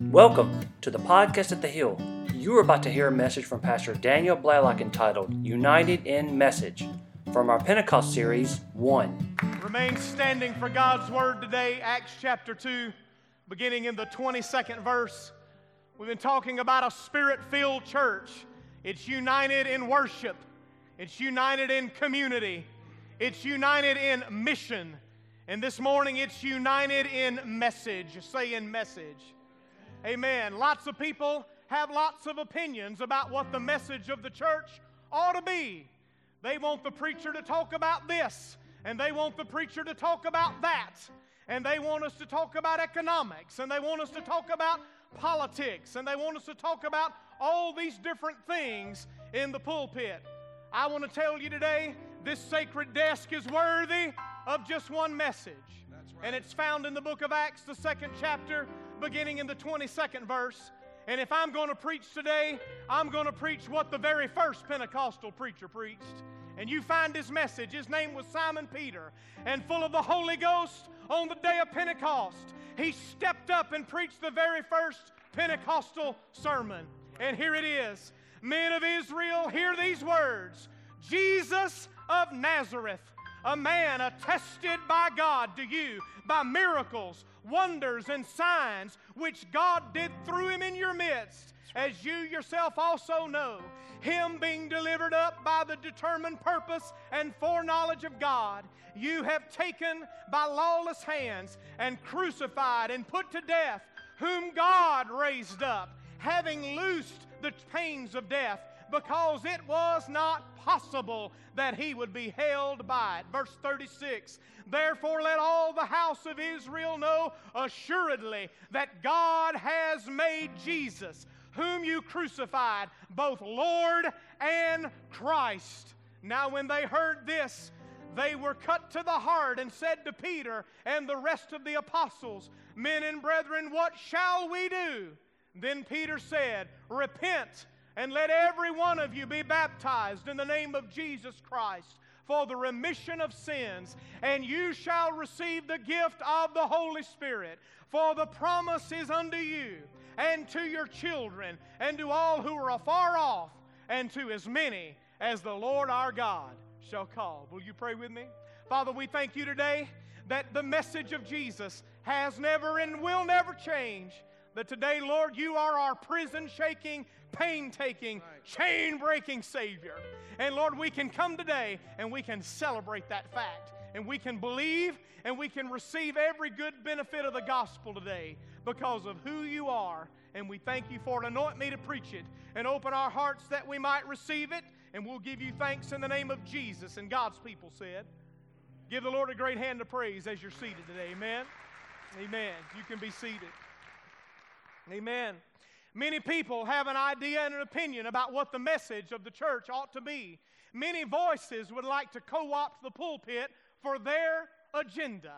Welcome to the podcast at the Hill. You are about to hear a message from Pastor Daniel Blaylock entitled United in Message from our Pentecost series 1. Remain standing for God's word today, Acts chapter 2, beginning in the 22nd verse. We've been talking about a spirit filled church. It's united in worship, it's united in community, it's united in mission. And this morning, it's united in message. Say in message. Amen. Lots of people have lots of opinions about what the message of the church ought to be. They want the preacher to talk about this, and they want the preacher to talk about that, and they want us to talk about economics, and they want us to talk about politics, and they want us to talk about all these different things in the pulpit. I want to tell you today this sacred desk is worthy of just one message. And it's found in the book of Acts, the second chapter, beginning in the 22nd verse. And if I'm going to preach today, I'm going to preach what the very first Pentecostal preacher preached. And you find his message. His name was Simon Peter. And full of the Holy Ghost on the day of Pentecost, he stepped up and preached the very first Pentecostal sermon. And here it is Men of Israel, hear these words Jesus of Nazareth a man attested by God to you by miracles, wonders, and signs which God did through him in your midst, as you yourself also know. Him being delivered up by the determined purpose and foreknowledge of God, you have taken by lawless hands and crucified and put to death, whom God raised up, having loosed the pains of death because it was not possible that he would be held by it. Verse 36 Therefore, let all the house of Israel know assuredly that God has made Jesus, whom you crucified, both Lord and Christ. Now, when they heard this, they were cut to the heart and said to Peter and the rest of the apostles, Men and brethren, what shall we do? Then Peter said, Repent and let every one of you be baptized in the name of Jesus Christ for the remission of sins, and you shall receive the gift of the Holy Spirit. For the promise is unto you, and to your children, and to all who are afar off, and to as many as the Lord our God shall call. Will you pray with me? Father, we thank you today that the message of Jesus has never and will never change. That today, Lord, you are our prison shaking, pain taking, chain breaking Savior. And Lord, we can come today and we can celebrate that fact. And we can believe and we can receive every good benefit of the gospel today because of who you are. And we thank you for it. Anoint me to preach it and open our hearts that we might receive it. And we'll give you thanks in the name of Jesus. And God's people said, Give the Lord a great hand of praise as you're seated today. Amen. Amen. You can be seated. Amen. Many people have an idea and an opinion about what the message of the church ought to be. Many voices would like to co opt the pulpit for their agenda.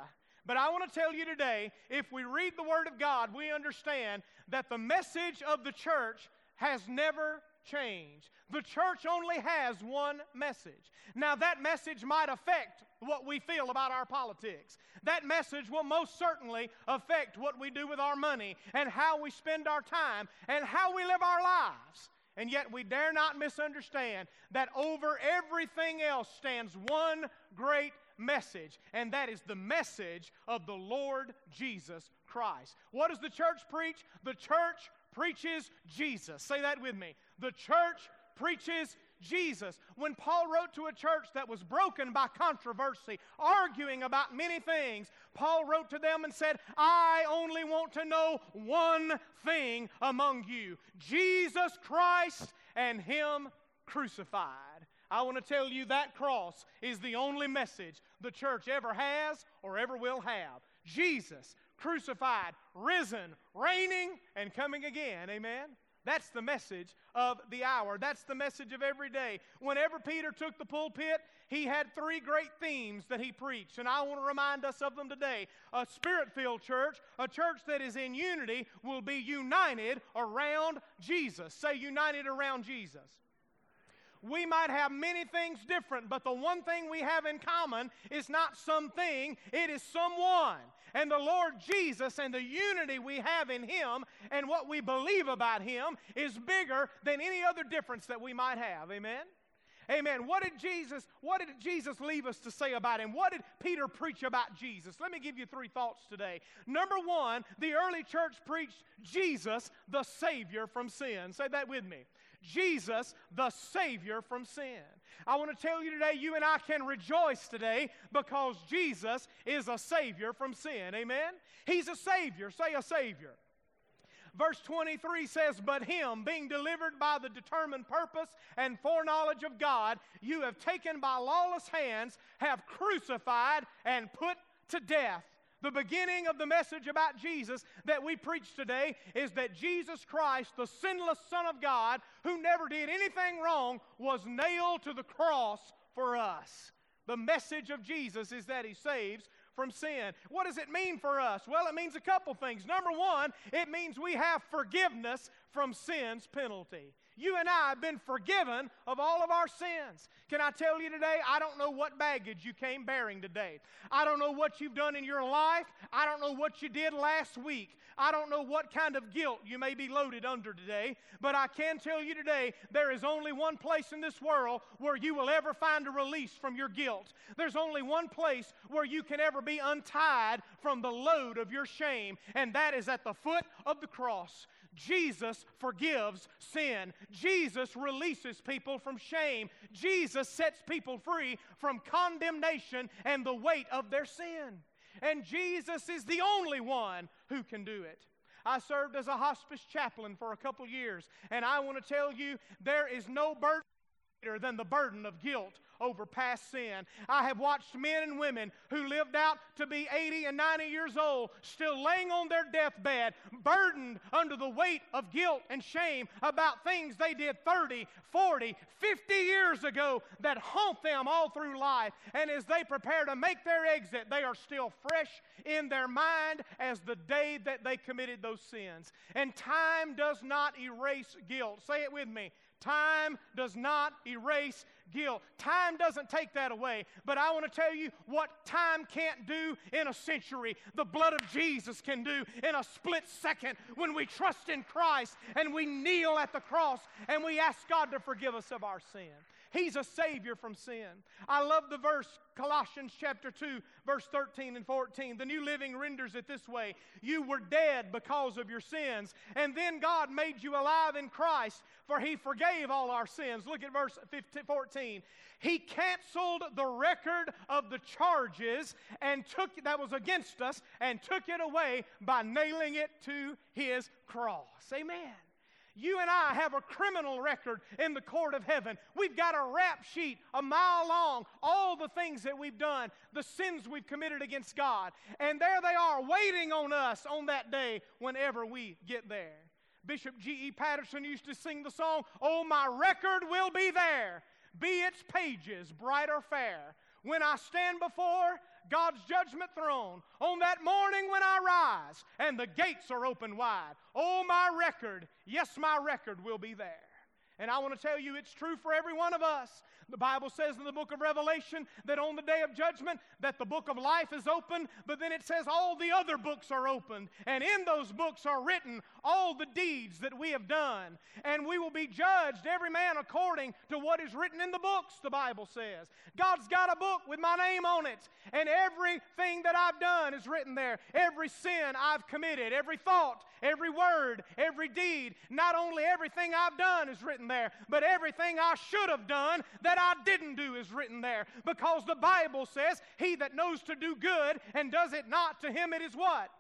But I want to tell you today if we read the Word of God, we understand that the message of the church has never changed. The church only has one message. Now, that message might affect what we feel about our politics. That message will most certainly affect what we do with our money and how we spend our time and how we live our lives. And yet, we dare not misunderstand that over everything else stands one great message, and that is the message of the Lord Jesus Christ. What does the church preach? The church preaches Jesus. Say that with me. The church preaches Jesus. When Paul wrote to a church that was broken by controversy, arguing about many things, Paul wrote to them and said, I only want to know one thing among you Jesus Christ and Him crucified. I want to tell you that cross is the only message the church ever has or ever will have. Jesus crucified, risen, reigning, and coming again. Amen. That's the message of the hour. That's the message of every day. Whenever Peter took the pulpit, he had three great themes that he preached, and I want to remind us of them today. A spirit filled church, a church that is in unity, will be united around Jesus. Say, united around Jesus. We might have many things different, but the one thing we have in common is not something, it is someone. And the Lord Jesus and the unity we have in Him and what we believe about Him is bigger than any other difference that we might have. Amen? Amen. What did Jesus, what did Jesus leave us to say about him? What did Peter preach about Jesus? Let me give you three thoughts today. Number one, the early church preached Jesus, the Savior from sin. Say that with me. Jesus, the Savior from sin. I want to tell you today, you and I can rejoice today because Jesus is a Savior from sin. Amen? He's a Savior. Say a Savior. Verse 23 says, But him, being delivered by the determined purpose and foreknowledge of God, you have taken by lawless hands, have crucified and put to death. The beginning of the message about Jesus that we preach today is that Jesus Christ, the sinless Son of God, who never did anything wrong, was nailed to the cross for us. The message of Jesus is that He saves from sin. What does it mean for us? Well, it means a couple things. Number one, it means we have forgiveness from sin's penalty. You and I have been forgiven of all of our sins. Can I tell you today? I don't know what baggage you came bearing today. I don't know what you've done in your life. I don't know what you did last week. I don't know what kind of guilt you may be loaded under today. But I can tell you today there is only one place in this world where you will ever find a release from your guilt. There's only one place where you can ever be untied from the load of your shame, and that is at the foot of the cross. Jesus forgives sin. Jesus releases people from shame. Jesus sets people free from condemnation and the weight of their sin. And Jesus is the only one who can do it. I served as a hospice chaplain for a couple years, and I want to tell you there is no burden greater than the burden of guilt over past sin. I have watched men and women who lived out to be 80 and 90 years old, still laying on their deathbed, burdened under the weight of guilt and shame about things they did 30, 40, 50 years ago that haunt them all through life. And as they prepare to make their exit, they are still fresh in their mind as the day that they committed those sins. And time does not erase guilt. Say it with me. Time does not erase guilt. Time doesn't take that away. But I want to tell you what time can't do in a century, the blood of Jesus can do in a split second when we trust in Christ and we kneel at the cross and we ask God to forgive us of our sin. He's a Savior from sin. I love the verse, Colossians chapter 2, verse 13 and 14. The New Living renders it this way You were dead because of your sins, and then God made you alive in Christ, for He forgave all our sins. Look at verse 15, 14. He canceled the record of the charges and took that was against us and took it away by nailing it to His cross. Amen. You and I have a criminal record in the court of heaven. We've got a rap sheet a mile long, all the things that we've done, the sins we've committed against God. And there they are waiting on us on that day whenever we get there. Bishop G.E. Patterson used to sing the song, Oh, my record will be there, be its pages bright or fair. When I stand before God's judgment throne on that morning when I rise and the gates are open wide. Oh, my record, yes, my record will be there. And I want to tell you, it's true for every one of us. The Bible says in the book of Revelation that on the day of judgment that the book of life is open, but then it says all the other books are opened. And in those books are written all the deeds that we have done. And we will be judged, every man according to what is written in the books, the Bible says. God's got a book with my name on it. And everything that I've done is written there. Every sin I've committed, every thought, every word, every deed. Not only everything I've done is written there, but everything I should have done that I didn't do is written there. Because the Bible says, He that knows to do good and does it not, to him it is what?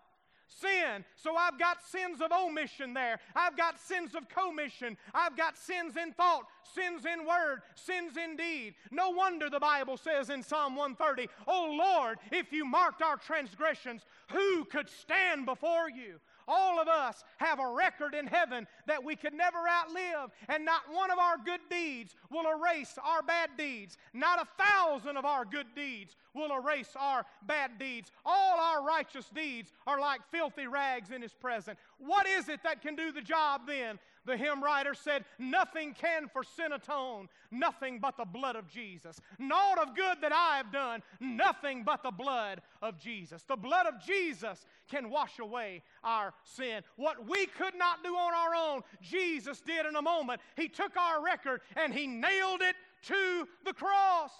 sin. So I've got sins of omission there. I've got sins of commission. I've got sins in thought, sins in word, sins in deed. No wonder the Bible says in Psalm 130, Oh Lord, if you marked our transgressions, who could stand before you? All of us have a record in heaven that we could never outlive, and not one of our good deeds will erase our bad deeds. Not a thousand of our good deeds will erase our bad deeds. All our righteous deeds are like filthy rags in His presence. What is it that can do the job then? The hymn writer said, Nothing can for sin atone, nothing but the blood of Jesus. Naught of good that I have done, nothing but the blood of Jesus. The blood of Jesus can wash away our sin. What we could not do on our own, Jesus did in a moment. He took our record and He nailed it to the cross.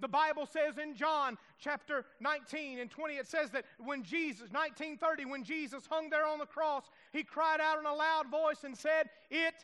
The Bible says in John chapter 19 and 20, it says that when Jesus, 1930, when Jesus hung there on the cross, he cried out in a loud voice and said, It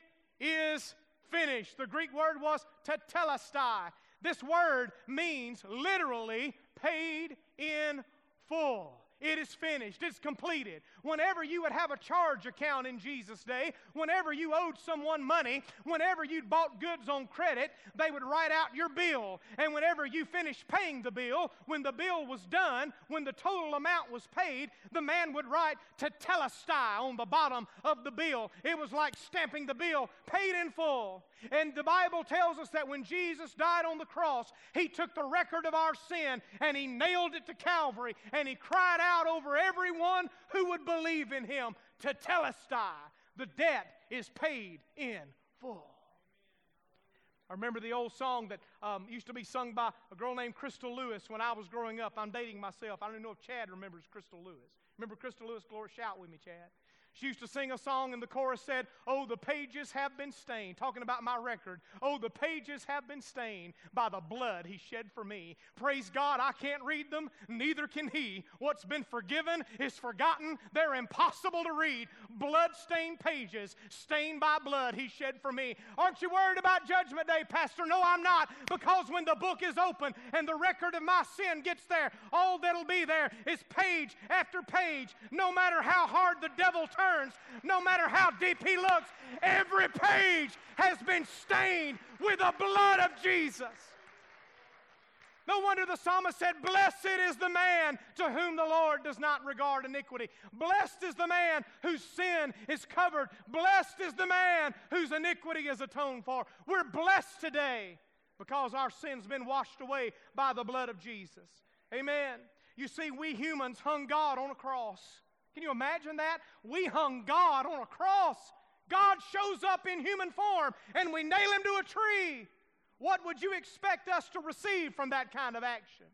is finished. The Greek word was tetelestai. This word means literally paid in full. It is finished. It's completed. Whenever you would have a charge account in Jesus' day, whenever you owed someone money, whenever you'd bought goods on credit, they would write out your bill. And whenever you finished paying the bill, when the bill was done, when the total amount was paid, the man would write tetelestai on the bottom of the bill. It was like stamping the bill paid in full. And the Bible tells us that when Jesus died on the cross, he took the record of our sin and he nailed it to Calvary and he cried out over everyone who would believe in him tetelestai. The debt is paid in full. I remember the old song that um, used to be sung by a girl named Crystal Lewis when I was growing up. I'm dating myself. I don't even know if Chad remembers Crystal Lewis. Remember Crystal Lewis? Glory, shout with me, Chad. She used to sing a song, and the chorus said, Oh, the pages have been stained. Talking about my record. Oh, the pages have been stained by the blood he shed for me. Praise God, I can't read them, neither can he. What's been forgiven is forgotten. They're impossible to read. Blood stained pages, stained by blood he shed for me. Aren't you worried about Judgment Day, Pastor? No, I'm not. Because when the book is open and the record of my sin gets there, all that'll be there is page after page. No matter how hard the devil turns turns, no matter how deep he looks, every page has been stained with the blood of Jesus. No wonder the psalmist said, Blessed is the man to whom the Lord does not regard iniquity. Blessed is the man whose sin is covered. Blessed is the man whose iniquity is atoned for. We're blessed today because our sin's been washed away by the blood of Jesus. Amen. You see, we humans hung God on a cross. Can you imagine that? We hung God on a cross. God shows up in human form and we nail him to a tree. What would you expect us to receive from that kind of action?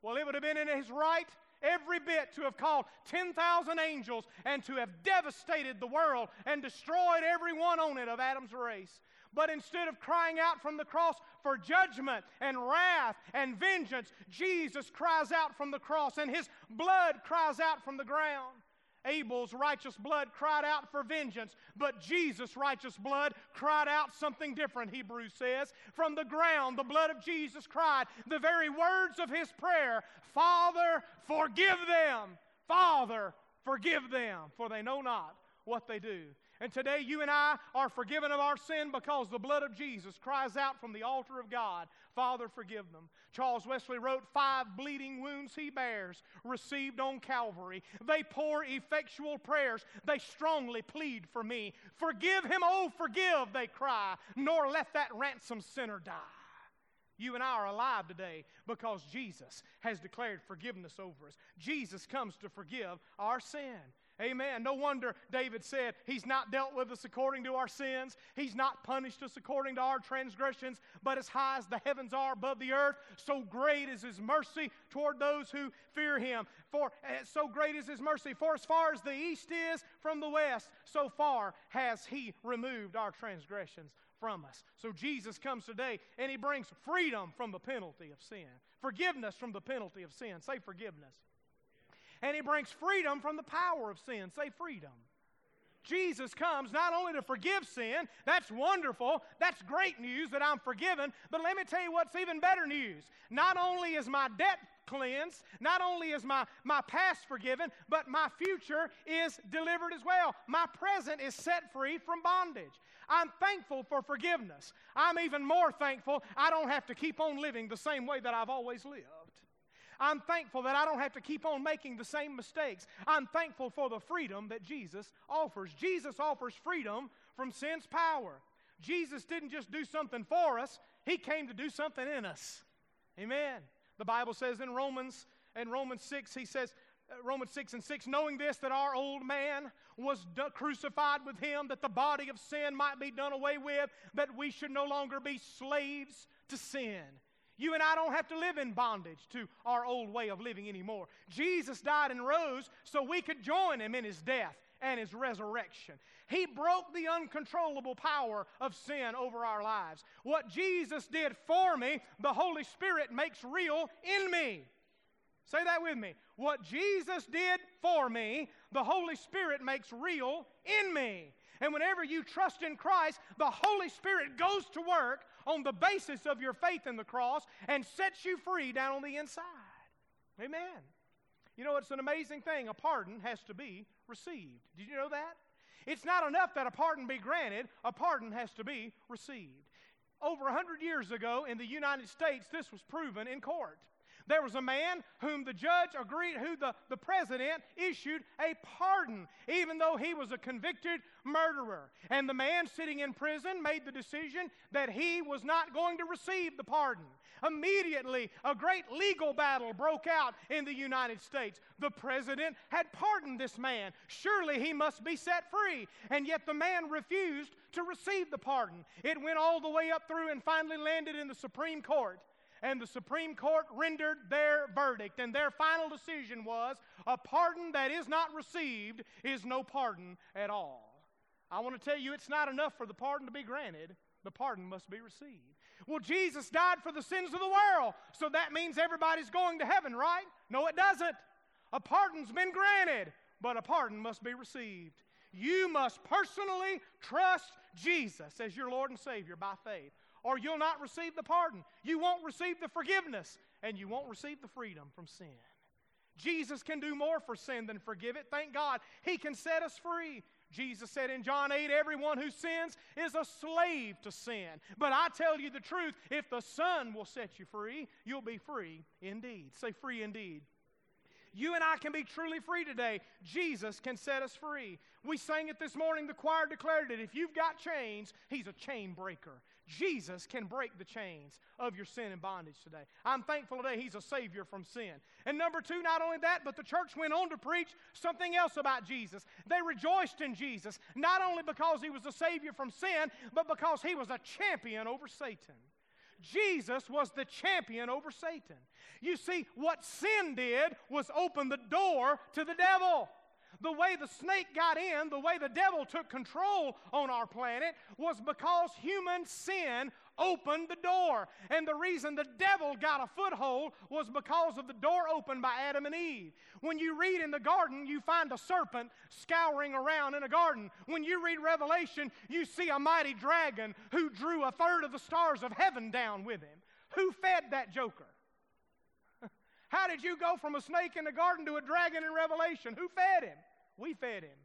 Well, it would have been in his right every bit to have called 10,000 angels and to have devastated the world and destroyed every one on it of Adam's race. But instead of crying out from the cross for judgment and wrath and vengeance, Jesus cries out from the cross and his blood cries out from the ground. Abel's righteous blood cried out for vengeance, but Jesus' righteous blood cried out something different, Hebrews says. From the ground, the blood of Jesus cried the very words of his prayer Father, forgive them. Father, forgive them, for they know not what they do. And today, you and I are forgiven of our sin because the blood of Jesus cries out from the altar of God, Father, forgive them. Charles Wesley wrote, Five bleeding wounds he bears, received on Calvary. They pour effectual prayers, they strongly plead for me. Forgive him, oh, forgive, they cry, nor let that ransom sinner die. You and I are alive today because Jesus has declared forgiveness over us. Jesus comes to forgive our sin. Amen. No wonder David said, He's not dealt with us according to our sins. He's not punished us according to our transgressions, but as high as the heavens are above the earth, so great is His mercy toward those who fear Him. For uh, so great is His mercy. For as far as the east is from the west, so far has He removed our transgressions from us. So Jesus comes today and He brings freedom from the penalty of sin, forgiveness from the penalty of sin. Say forgiveness and he brings freedom from the power of sin. Say freedom. Jesus comes not only to forgive sin, that's wonderful, that's great news that I'm forgiven, but let me tell you what's even better news. Not only is my debt cleansed, not only is my, my past forgiven, but my future is delivered as well. My present is set free from bondage. I'm thankful for forgiveness. I'm even more thankful I don't have to keep on living the same way that I've always lived. I'm thankful that I don't have to keep on making the same mistakes. I'm thankful for the freedom that Jesus offers. Jesus offers freedom from sin's power. Jesus didn't just do something for us, He came to do something in us. Amen. The Bible says in Romans, in Romans 6, He says, uh, Romans 6 and 6, knowing this, that our old man was crucified with him, that the body of sin might be done away with, that we should no longer be slaves to sin. You and I don't have to live in bondage to our old way of living anymore. Jesus died and rose so we could join him in his death and his resurrection. He broke the uncontrollable power of sin over our lives. What Jesus did for me, the Holy Spirit makes real in me. Say that with me. What Jesus did for me, the Holy Spirit makes real in me. And whenever you trust in Christ, the Holy Spirit goes to work on the basis of your faith in the cross and sets you free down on the inside. Amen. You know, it's an amazing thing. A pardon has to be received. Did you know that? It's not enough that a pardon be granted, a pardon has to be received. Over a hundred years ago in the United States, this was proven in court. There was a man whom the judge agreed, who the, the president issued a pardon, even though he was a convicted murderer. And the man sitting in prison made the decision that he was not going to receive the pardon. Immediately, a great legal battle broke out in the United States. The president had pardoned this man. Surely he must be set free. And yet the man refused to receive the pardon. It went all the way up through and finally landed in the Supreme Court and the Supreme Court rendered their verdict. And their final decision was a pardon that is not received is no pardon at all. I want to tell you, it's not enough for the pardon to be granted, the pardon must be received. Well, Jesus died for the sins of the world, so that means everybody's going to heaven, right? No, it doesn't. A pardon's been granted, but a pardon must be received. You must personally trust Jesus as your Lord and Savior by faith or you'll not receive the pardon. You won't receive the forgiveness, and you won't receive the freedom from sin. Jesus can do more for sin than forgive it. Thank God. He can set us free. Jesus said in John 8, Everyone who sins is a slave to sin. But I tell you the truth, if the Son will set you free, you'll be free indeed. Say, free indeed. You and I can be truly free today. Jesus can set us free. We sang it this morning. The choir declared it. If you've got chains, He's a chain breaker. Jesus can break the chains of your sin and bondage today. I'm thankful today He's a Savior from sin. And number two, not only that, but the church went on to preach something else about Jesus. They rejoiced in Jesus, not only because He was a Savior from sin, but because He was a champion over Satan. Jesus was the champion over Satan. You see, what sin did was open the door to the devil. The way the snake got in, the way the devil took control on our planet, was because human sin opened the door. And the reason the devil got a foothold was because of the door opened by Adam and Eve. When you read in the garden, you find a serpent scouring around in a garden. When you read Revelation, you see a mighty dragon who drew a third of the stars of heaven down with him. Who fed that joker? How did you go from a snake in the garden to a dragon in Revelation? Who fed him? We fed him.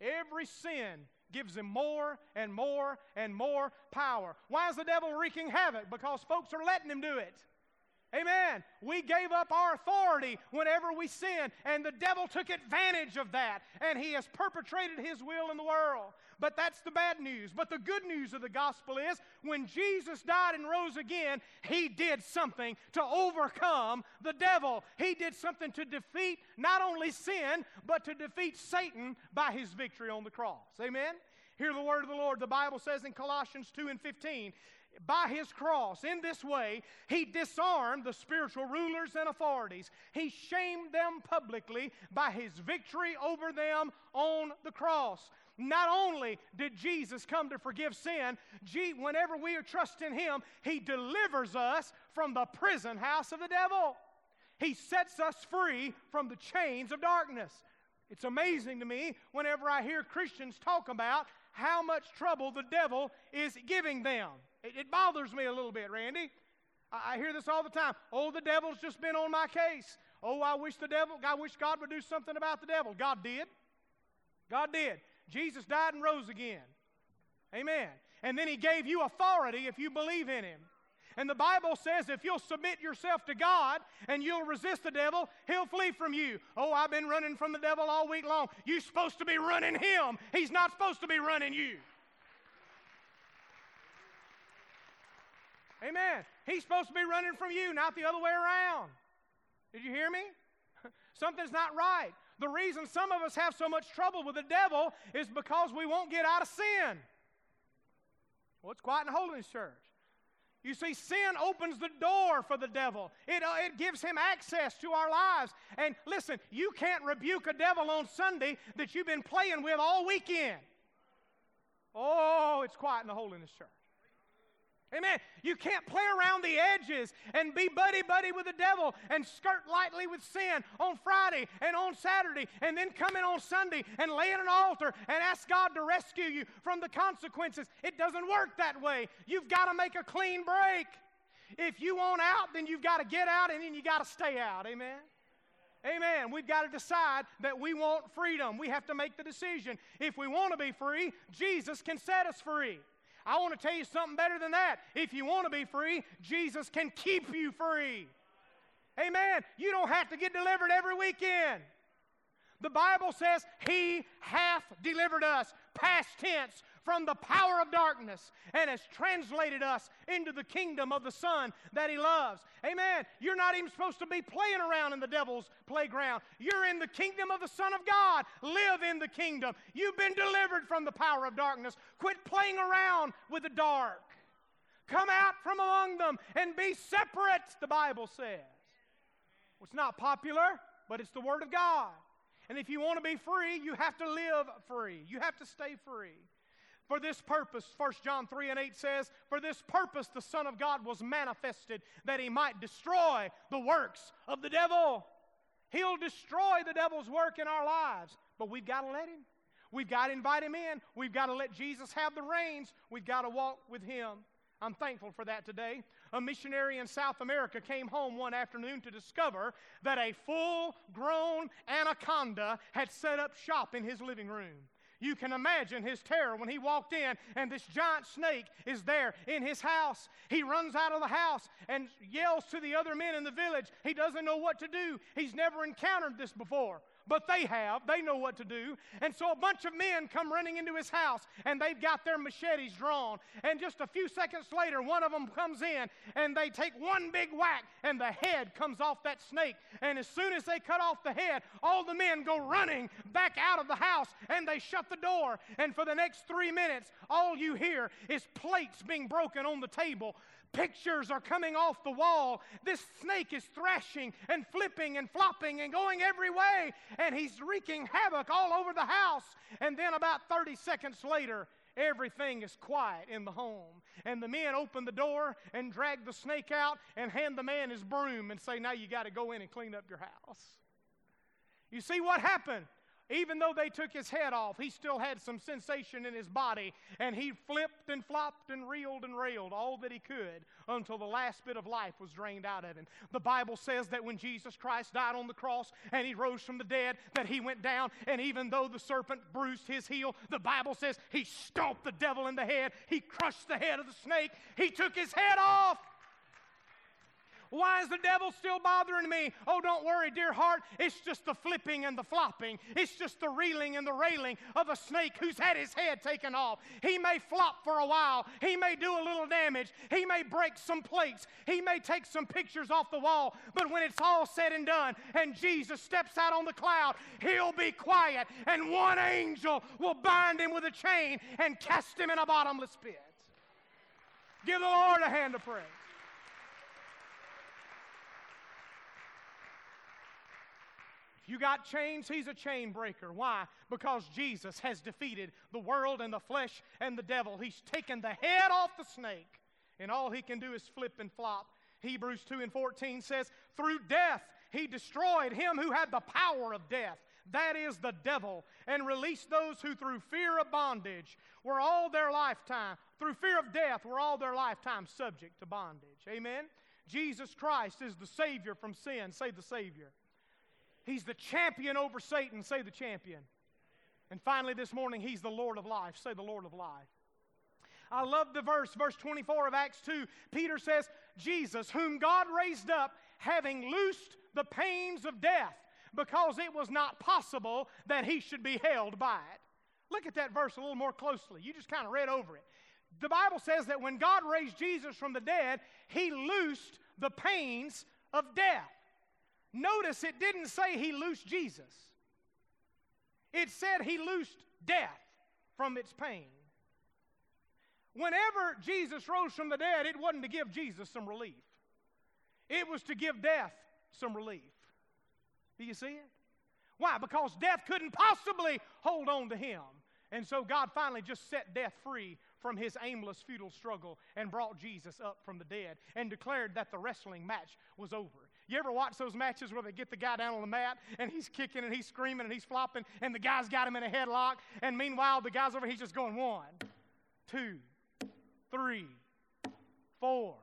Every sin gives him more and more and more power. Why is the devil wreaking havoc? Because folks are letting him do it. Amen. We gave up our authority whenever we sin, and the devil took advantage of that, and he has perpetrated his will in the world. But that's the bad news. But the good news of the gospel is when Jesus died and rose again, he did something to overcome the devil. He did something to defeat not only sin, but to defeat Satan by his victory on the cross. Amen. Hear the word of the Lord. The Bible says in Colossians 2 and 15, by his cross, in this way, he disarmed the spiritual rulers and authorities. He shamed them publicly by his victory over them on the cross. Not only did Jesus come to forgive sin, whenever we are trusting him, he delivers us from the prison house of the devil. He sets us free from the chains of darkness. It's amazing to me whenever I hear Christians talk about how much trouble the devil is giving them. It, it bothers me a little bit, Randy. I, I hear this all the time. Oh, the devil's just been on my case. Oh, I wish the devil, I wish God would do something about the devil. God did. God did. Jesus died and rose again. Amen. And then he gave you authority if you believe in him. And the Bible says if you'll submit yourself to God and you'll resist the devil, he'll flee from you. Oh, I've been running from the devil all week long. You're supposed to be running him, he's not supposed to be running you. Amen. He's supposed to be running from you, not the other way around. Did you hear me? Something's not right. The reason some of us have so much trouble with the devil is because we won't get out of sin. Well, it's quiet in the Holiness Church. You see, sin opens the door for the devil. It, uh, it gives him access to our lives. And listen, you can't rebuke a devil on Sunday that you've been playing with all weekend. Oh, it's quiet in the Holiness Church. Amen. You can't play around the edges and be buddy buddy with the devil and skirt lightly with sin on Friday and on Saturday and then come in on Sunday and lay in an altar and ask God to rescue you from the consequences. It doesn't work that way. You've got to make a clean break. If you want out, then you've got to get out and then you got to stay out. Amen. Amen. We've got to decide that we want freedom. We have to make the decision. If we want to be free, Jesus can set us free. I want to tell you something better than that. If you want to be free, Jesus can keep you free. Amen. You don't have to get delivered every weekend. The Bible says, He hath delivered us, past tense, from the power of darkness and has translated us into the kingdom of the Son that He loves. Amen. You're not even supposed to be playing around in the devil's playground. You're in the kingdom of the Son of God. Live in the kingdom. You've been delivered from the power of darkness. Quit playing around with the dark. Come out from among them and be separate, the Bible says. Well, it's not popular, but it's the Word of God. And if you want to be free, you have to live free. You have to stay free. For this purpose, 1 John 3 and 8 says, For this purpose the Son of God was manifested, that he might destroy the works of the devil. He'll destroy the devil's work in our lives, but we've got to let him. We've got to invite him in. We've got to let Jesus have the reins. We've got to walk with him. I'm thankful for that today. A missionary in South America came home one afternoon to discover that a full grown anaconda had set up shop in his living room. You can imagine his terror when he walked in and this giant snake is there in his house. He runs out of the house and yells to the other men in the village. He doesn't know what to do. He's never encountered this before but they have. They know what to do. And so a bunch of men come running into his house and they've got their machetes drawn. And just a few seconds later, one of them comes in and they take one big whack and the head comes off that snake. And as soon as they cut off the head, all the men go running back out of the house and they shut the door. And for the next three minutes, all you hear is plates being broken on the table Pictures are coming off the wall. This snake is thrashing and flipping and flopping and going every way, and he's wreaking havoc all over the house. And then, about 30 seconds later, everything is quiet in the home. And the men open the door and drag the snake out and hand the man his broom and say, Now you got to go in and clean up your house. You see what happened? Even though they took his head off, he still had some sensation in his body, and he flipped and flopped and reeled and railed all that he could until the last bit of life was drained out of him. The Bible says that when Jesus Christ died on the cross and he rose from the dead, that he went down, and even though the serpent bruised his heel, the Bible says he stomped the devil in the head, he crushed the head of the snake, he took his head off. Why is the devil still bothering me? Oh, don't worry, dear heart. It's just the flipping and the flopping. It's just the reeling and the railing of a snake who's had his head taken off. He may flop for a while. He may do a little damage. He may break some plates. He may take some pictures off the wall. But when it's all said and done and Jesus steps out on the cloud, he'll be quiet and one angel will bind him with a chain and cast him in a bottomless pit. Give the Lord a hand of praise. You got chains, he's a chain breaker. Why? Because Jesus has defeated the world and the flesh and the devil. He's taken the head off the snake, and all he can do is flip and flop. Hebrews 2 and 14 says, Through death he destroyed him who had the power of death, that is the devil, and released those who through fear of bondage were all their lifetime, through fear of death, were all their lifetime subject to bondage. Amen? Jesus Christ is the Savior from sin. Say the Savior. He's the champion over Satan. Say the champion. And finally, this morning, He's the Lord of life. Say the Lord of life. I love the verse, verse 24 of Acts 2. Peter says, Jesus, whom God raised up, having loosed the pains of death, because it was not possible that he should be held by it. Look at that verse a little more closely. You just kind of read over it. The Bible says that when God raised Jesus from the dead, he loosed the pains of death. Notice it didn't say he loosed Jesus, it said he loosed death from its pain. Whenever Jesus rose from the dead, it wasn't to give Jesus some relief, it was to give death some relief. Do you see it? Why? Because death couldn't possibly hold on to him. And so God finally just set death free from his aimless, futile struggle and brought Jesus up from the dead and declared that the wrestling match was over. You ever watch those matches where they get the guy down on the mat and he's kicking and he's screaming and he's flopping and the guy's got him in a headlock and meanwhile the guy's over he's just going one, two, three, four.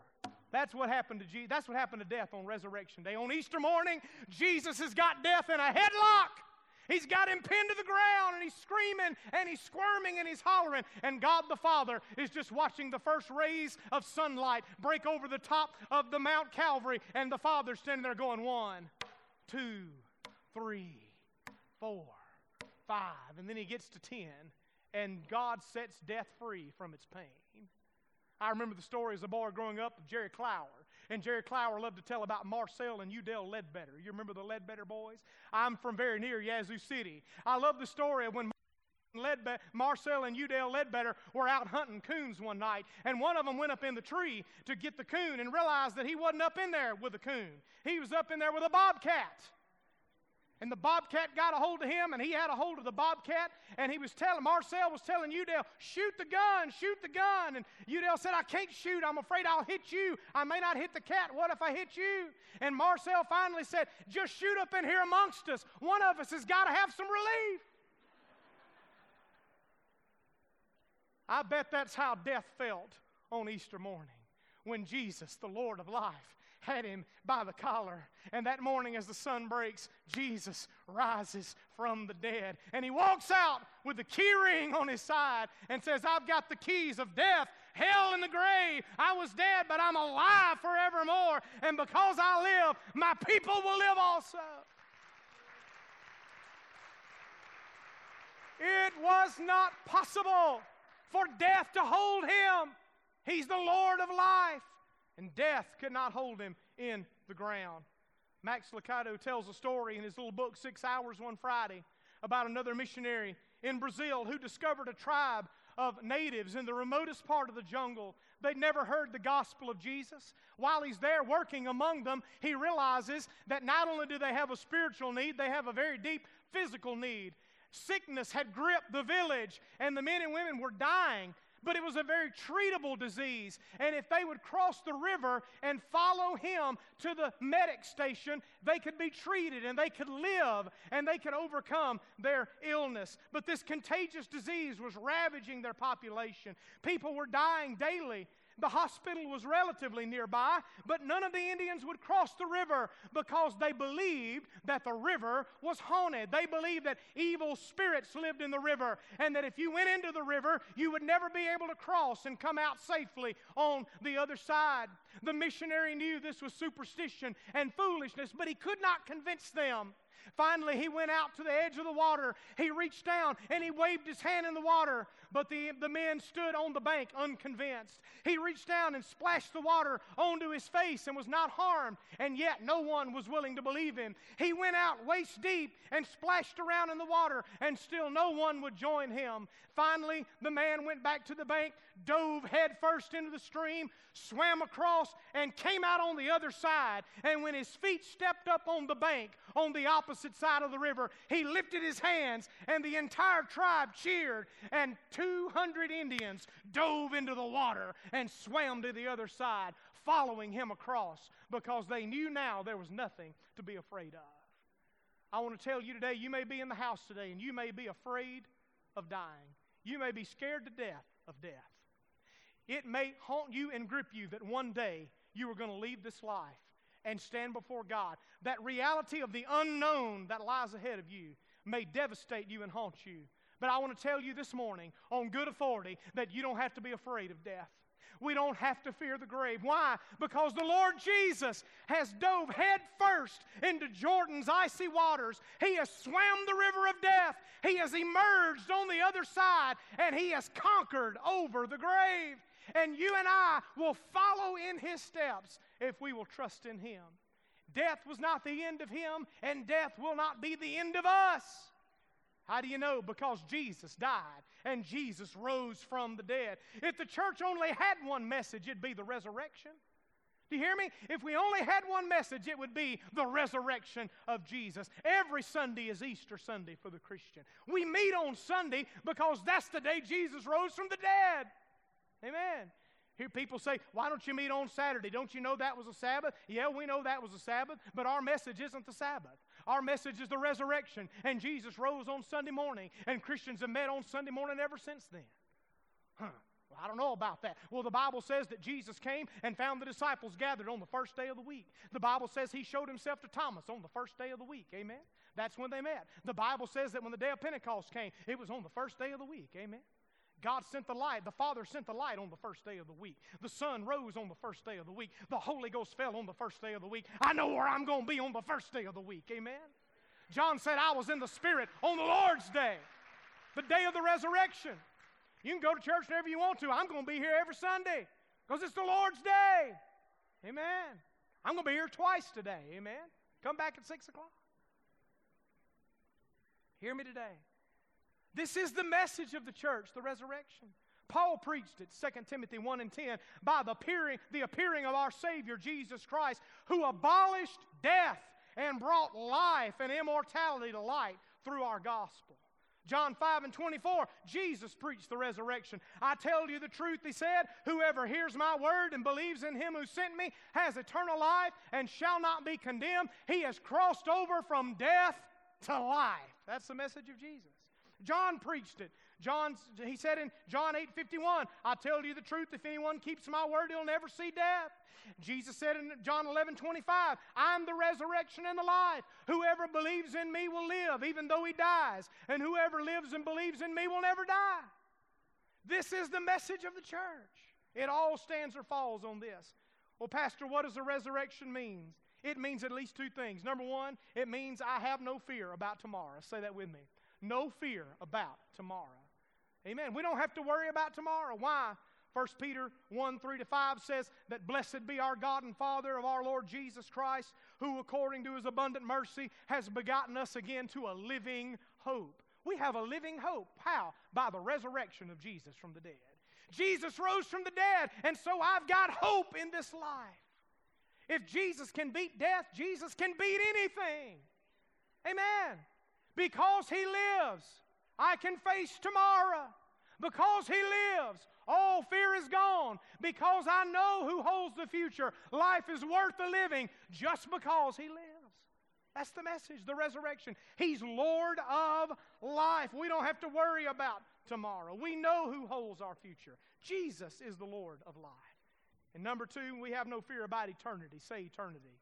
That's what happened to Jesus. That's what happened to death on resurrection day. On Easter morning, Jesus has got death in a headlock. He's got him pinned to the ground and he's screaming and he's squirming and he's hollering. And God the Father is just watching the first rays of sunlight break over the top of the Mount Calvary. And the Father's standing there going, one, two, three, four, five. And then he gets to ten and God sets death free from its pain. I remember the story as a boy growing up of Jerry Clower. And Jerry Clower loved to tell about Marcel and Udell Ledbetter. You remember the Ledbetter boys? I'm from very near Yazoo City. I love the story of when Marcel and Udell Ledbetter were out hunting coons one night, and one of them went up in the tree to get the coon and realized that he wasn't up in there with the coon. He was up in there with a bobcat. And the bobcat got a hold of him, and he had a hold of the bobcat, and he was telling, Marcel was telling Udell, shoot the gun, shoot the gun. And Udell said, I can't shoot. I'm afraid I'll hit you. I may not hit the cat. What if I hit you? And Marcel finally said, just shoot up in here amongst us. One of us has got to have some relief. I bet that's how death felt on Easter morning when Jesus, the Lord of life, had him by the collar. And that morning, as the sun breaks, Jesus rises from the dead. And he walks out with the key ring on his side and says, I've got the keys of death, hell, and the grave. I was dead, but I'm alive forevermore. And because I live, my people will live also. It was not possible for death to hold him. He's the Lord of life and death could not hold him in the ground. Max Lucado tells a story in his little book, Six Hours One Friday, about another missionary in Brazil who discovered a tribe of natives in the remotest part of the jungle. They'd never heard the gospel of Jesus. While he's there working among them, he realizes that not only do they have a spiritual need, they have a very deep physical need. Sickness had gripped the village, and the men and women were dying but it was a very treatable disease. And if they would cross the river and follow him to the medic station, they could be treated and they could live and they could overcome their illness. But this contagious disease was ravaging their population. People were dying daily. The hospital was relatively nearby, but none of the Indians would cross the river because they believed that the river was haunted. They believed that evil spirits lived in the river and that if you went into the river, you would never be able to cross and come out safely on the other side. The missionary knew this was superstition and foolishness, but he could not convince them. Finally, he went out to the edge of the water. He reached down and he waved his hand in the water, but the, the men stood on the bank unconvinced. He reached down and splashed the water onto his face and was not harmed, and yet no one was willing to believe him. He went out waist deep and splashed around in the water, and still no one would join him. Finally, the man went back to the bank, dove headfirst into the stream, swam across, and came out on the other side. And when his feet stepped up on the bank on the opposite side of the river, he lifted his hands, and the entire tribe cheered. And 200 Indians dove into the water and swam to the other side, following him across because they knew now there was nothing to be afraid of. I want to tell you today, you may be in the house today and you may be afraid of dying. You may be scared to death of death. It may haunt you and grip you that one day you are going to leave this life and stand before God. That reality of the unknown that lies ahead of you may devastate you and haunt you. But I want to tell you this morning on good authority that you don't have to be afraid of death. We don't have to fear the grave. Why? Because the Lord Jesus has dove head first into Jordan's icy waters. He has swam the river of death. He has emerged on the other side and he has conquered over the grave. And you and I will follow in his steps if we will trust in him. Death was not the end of him, and death will not be the end of us. How do you know? Because Jesus died and Jesus rose from the dead. If the church only had one message, it'd be the resurrection. Do you hear me? If we only had one message, it would be the resurrection of Jesus. Every Sunday is Easter Sunday for the Christian. We meet on Sunday because that's the day Jesus rose from the dead. Amen. Hear people say, Why don't you meet on Saturday? Don't you know that was a Sabbath? Yeah, we know that was a Sabbath, but our message isn't the Sabbath. Our message is the resurrection, and Jesus rose on Sunday morning, and Christians have met on Sunday morning ever since then. Huh. Well, I don't know about that. Well, the Bible says that Jesus came and found the disciples gathered on the first day of the week. The Bible says he showed himself to Thomas on the first day of the week. Amen? That's when they met. The Bible says that when the day of Pentecost came, it was on the first day of the week. Amen? God sent the light. The Father sent the light on the first day of the week. The sun rose on the first day of the week. The Holy Ghost fell on the first day of the week. I know where I'm going to be on the first day of the week. Amen. John said, I was in the Spirit on the Lord's day, the day of the resurrection. You can go to church whenever you want to. I'm going to be here every Sunday because it's the Lord's day. Amen. I'm going to be here twice today. Amen. Come back at 6 o'clock. Hear me today. This is the message of the church, the resurrection. Paul preached it, 2 Timothy 1 and 10, by the appearing, the appearing of our Savior Jesus Christ, who abolished death and brought life and immortality to light through our gospel. John 5 and 24, Jesus preached the resurrection. I tell you the truth, he said, whoever hears my word and believes in him who sent me has eternal life and shall not be condemned. He has crossed over from death to life. That's the message of Jesus. John preached it. John, he said in John 8 51, I tell you the truth, if anyone keeps my word, he'll never see death. Jesus said in John 11 25, I'm the resurrection and the life. Whoever believes in me will live, even though he dies. And whoever lives and believes in me will never die. This is the message of the church. It all stands or falls on this. Well, Pastor, what does the resurrection mean? It means at least two things. Number one, it means I have no fear about tomorrow. Say that with me no fear about tomorrow. Amen. We don't have to worry about tomorrow. Why? 1 Peter 1 3 to 5 says that blessed be our God and Father of our Lord Jesus Christ, who according to his abundant mercy has begotten us again to a living hope. We have a living hope. How? By the resurrection of Jesus from the dead. Jesus rose from the dead, and so I've got hope in this life. If Jesus can beat death, Jesus can beat anything. Amen. Because He lives, I can face tomorrow. Because He lives, all fear is gone. Because I know who holds the future, life is worth the living just because He lives. That's the message, the resurrection. He's Lord of life. We don't have to worry about tomorrow. We know who holds our future. Jesus is the Lord of life. And number two, we have no fear about eternity. Say eternity.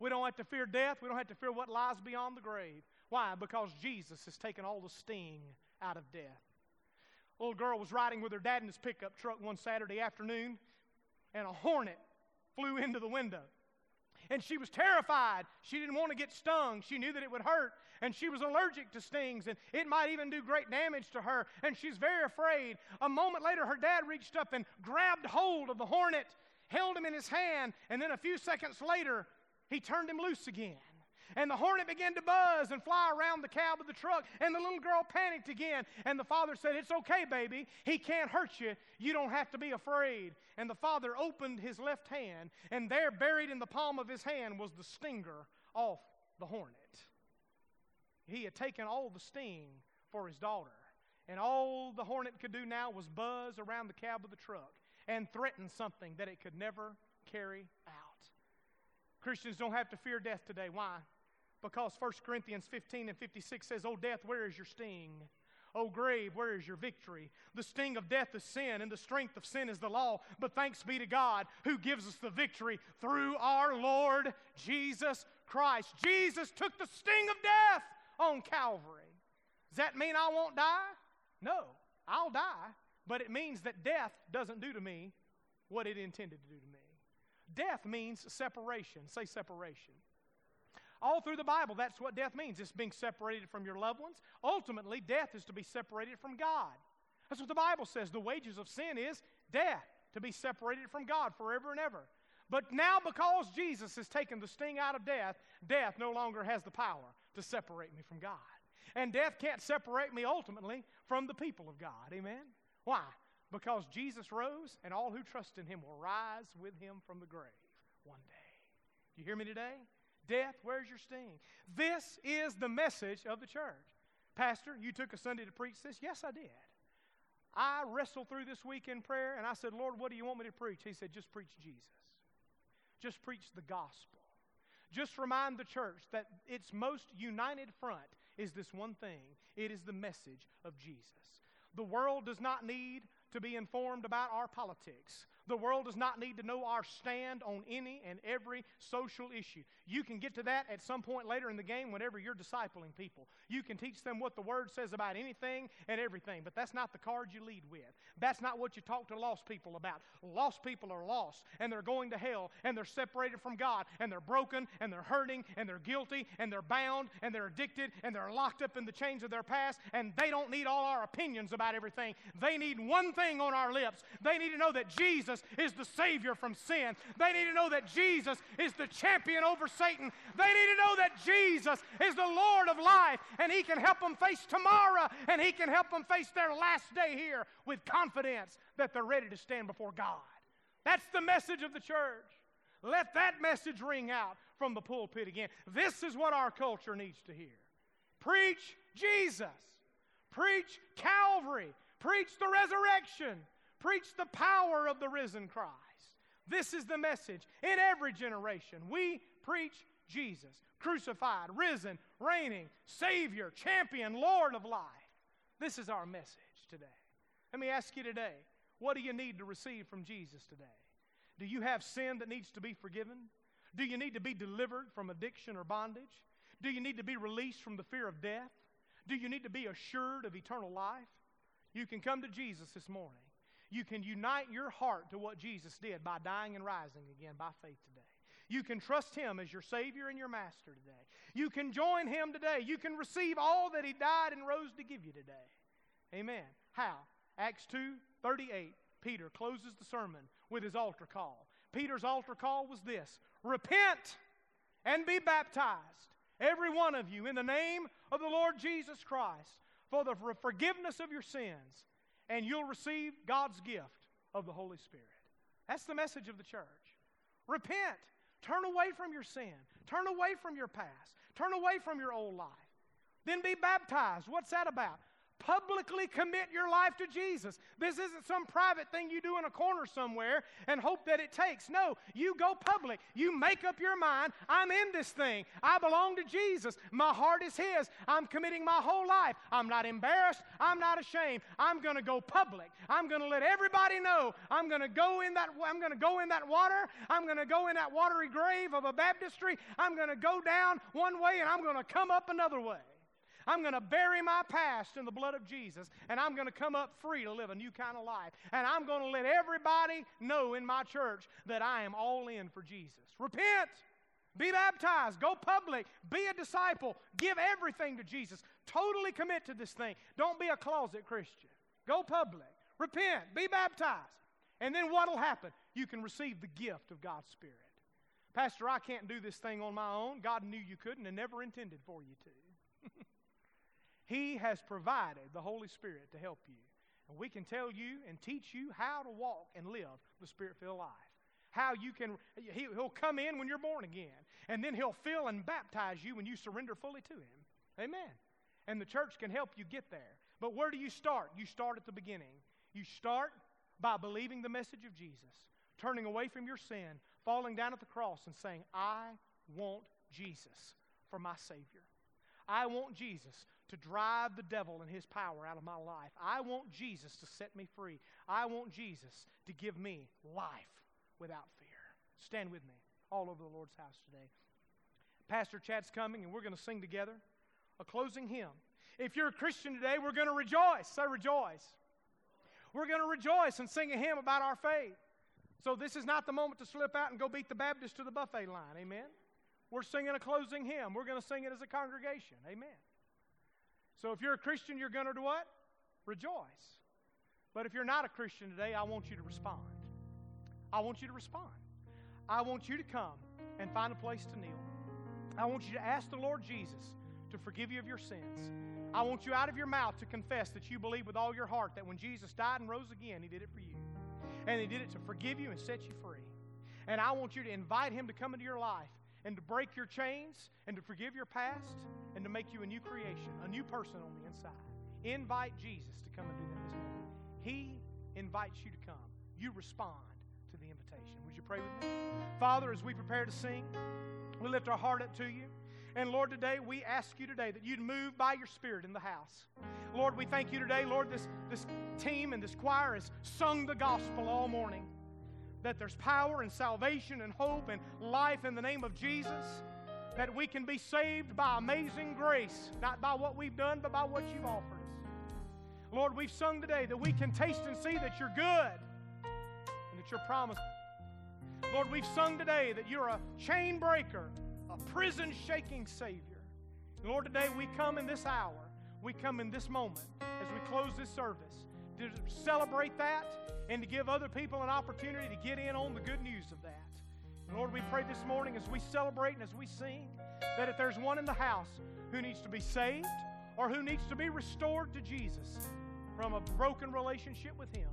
We don't have to fear death. We don't have to fear what lies beyond the grave. Why? Because Jesus has taken all the sting out of death. A little girl was riding with her dad in his pickup truck one Saturday afternoon, and a hornet flew into the window. And she was terrified. She didn't want to get stung. She knew that it would hurt. And she was allergic to stings, and it might even do great damage to her. And she's very afraid. A moment later, her dad reached up and grabbed hold of the hornet, held him in his hand, and then a few seconds later, he turned him loose again. And the hornet began to buzz and fly around the cab of the truck, and the little girl panicked again. And the father said, It's okay, baby. He can't hurt you. You don't have to be afraid. And the father opened his left hand, and there, buried in the palm of his hand, was the stinger off the hornet. He had taken all the sting for his daughter. And all the hornet could do now was buzz around the cab of the truck and threaten something that it could never carry out. Christians don't have to fear death today. Why? Because 1 Corinthians 15 and 56 says, Oh, death, where is your sting? O grave, where is your victory? The sting of death is sin, and the strength of sin is the law. But thanks be to God who gives us the victory through our Lord Jesus Christ. Jesus took the sting of death on Calvary. Does that mean I won't die? No, I'll die, but it means that death doesn't do to me what it intended to do to me. Death means separation. Say separation. All through the Bible, that's what death means. It's being separated from your loved ones. Ultimately, death is to be separated from God. That's what the Bible says. The wages of sin is death, to be separated from God forever and ever. But now, because Jesus has taken the sting out of death, death no longer has the power to separate me from God. And death can't separate me ultimately from the people of God. Amen? Why? Because Jesus rose, and all who trust in him will rise with him from the grave one day. Do you hear me today? Death, where's your sting? This is the message of the church. Pastor, you took a Sunday to preach this? Yes, I did. I wrestled through this week in prayer and I said, Lord, what do you want me to preach? He said, just preach Jesus. Just preach the gospel. Just remind the church that its most united front is this one thing it is the message of Jesus. The world does not need to be informed about our politics. The world does not need to know our stand on any and every social issue. You can get to that at some point later in the game whenever you're discipling people. You can teach them what the Word says about anything and everything, but that's not the card you lead with. That's not what you talk to lost people about. Lost people are lost, and they're going to hell, and they're separated from God, and they're broken, and they're hurting, and they're guilty, and they're bound, and they're addicted, and they're locked up in the chains of their past, and they don't need all our opinions about everything. They need one thing on our lips. They need to know that Jesus Jesus is the Savior from sin. They need to know that Jesus is the champion over Satan. They need to know that Jesus is the Lord of life and He can help them face tomorrow and He can help them face their last day here with confidence that they're ready to stand before God. That's the message of the church. Let that message ring out from the pulpit again. This is what our culture needs to hear. Preach Jesus. Preach Calvary. Preach the resurrection. Preach the power of the risen Christ. This is the message in every generation. We preach Jesus, crucified, risen, reigning, Savior, champion, Lord of life. This is our message today. Let me ask you today what do you need to receive from Jesus today? Do you have sin that needs to be forgiven? Do you need to be delivered from addiction or bondage? Do you need to be released from the fear of death? Do you need to be assured of eternal life? You can come to Jesus this morning. You can unite your heart to what Jesus did by dying and rising again by faith today. You can trust Him as your Savior and your Master today. You can join Him today. You can receive all that He died and rose to give you today. Amen. How? Acts 2 38. Peter closes the sermon with his altar call. Peter's altar call was this Repent and be baptized, every one of you, in the name of the Lord Jesus Christ, for the forgiveness of your sins and you'll receive God's gift of the Holy Spirit. That's the message of the church. Repent. Turn away from your sin. Turn away from your past. Turn away from your old life. Then be baptized. What's that about? Publicly commit your life to Jesus. This isn't some private thing you do in a corner somewhere and hope that it takes. No, you go public. You make up your mind I'm in this thing. I belong to Jesus. My heart is His. I'm committing my whole life. I'm not embarrassed. I'm not ashamed. I'm going to go public. I'm going to let everybody know. I'm going to go in that I'm going to go in that water. I'm going to go in that watery grave of a baptistry. I'm going to go down one way and I'm going to come up another way. I'm going to bury my past in the blood of Jesus, and I'm going to come up free to live a new kind of life. And I'm going to let everybody know in my church that I am all in for Jesus. Repent. Be baptized. Go public. Be a disciple. Give everything to Jesus. Totally commit to this thing. Don't be a closet Christian. Go public. Repent. Be baptized. And then what will happen? You can receive the gift of God's Spirit. Pastor, I can't do this thing on my own. God knew you couldn't and never intended for you to. He has provided the Holy Spirit to help you. And we can tell you and teach you how to walk and live the Spirit filled life. How you can, He'll come in when you're born again. And then He'll fill and baptize you when you surrender fully to Him. Amen. And the church can help you get there. But where do you start? You start at the beginning. You start by believing the message of Jesus, turning away from your sin, falling down at the cross, and saying, I want Jesus for my Savior. I want Jesus to drive the devil and his power out of my life. I want Jesus to set me free. I want Jesus to give me life without fear. Stand with me all over the Lord's house today. Pastor Chad's coming, and we're going to sing together a closing hymn. If you're a Christian today, we're going to rejoice. Say rejoice. We're going to rejoice and sing a hymn about our faith. So this is not the moment to slip out and go beat the Baptist to the buffet line. Amen. We're singing a closing hymn. We're going to sing it as a congregation. Amen. So if you're a Christian, you're going to do what? Rejoice. But if you're not a Christian today, I want you to respond. I want you to respond. I want you to come and find a place to kneel. I want you to ask the Lord Jesus to forgive you of your sins. I want you out of your mouth to confess that you believe with all your heart that when Jesus died and rose again, He did it for you. And He did it to forgive you and set you free. And I want you to invite Him to come into your life and to break your chains and to forgive your past and to make you a new creation, a new person on the inside. Invite Jesus to come and do that this morning. He invites you to come. You respond to the invitation. Would you pray with me? Father, as we prepare to sing, we lift our heart up to you. And Lord, today we ask you today that you'd move by your Spirit in the house. Lord, we thank you today, Lord, this, this team and this choir has sung the gospel all morning. That there's power and salvation and hope and life in the name of Jesus. That we can be saved by amazing grace, not by what we've done, but by what you've offered us. Lord, we've sung today that we can taste and see that you're good and that you're promised. Lord, we've sung today that you're a chain breaker a prison shaking Savior. Lord, today we come in this hour, we come in this moment as we close this service to celebrate that and to give other people an opportunity to get in on the good news of that. Lord, we pray this morning as we celebrate and as we sing that if there's one in the house who needs to be saved or who needs to be restored to Jesus from a broken relationship with Him,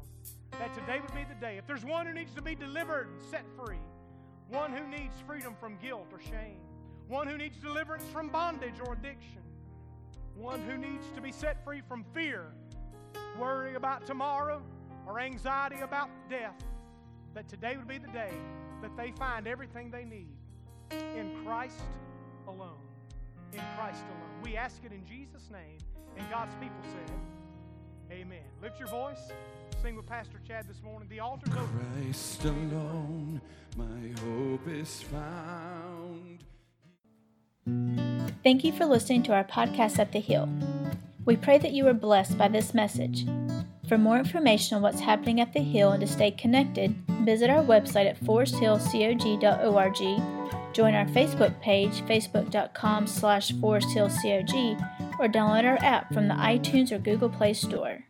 that today would be the day. If there's one who needs to be delivered and set free, one who needs freedom from guilt or shame, one who needs deliverance from bondage or addiction, one who needs to be set free from fear, worry about tomorrow, or anxiety about death, that today would be the day that they find everything they need in Christ alone. In Christ alone. We ask it in Jesus' name, and God's people said, Amen. Lift your voice. Sing with Pastor Chad this morning. The altar's open. Christ alone, my hope is found. Thank you for listening to our podcast at the Hill. We pray that you are blessed by this message. For more information on what's happening at the Hill and to stay connected, visit our website at foresthillcog.org, join our Facebook page, facebook.com slash foresthillcog, or download our app from the iTunes or Google Play Store.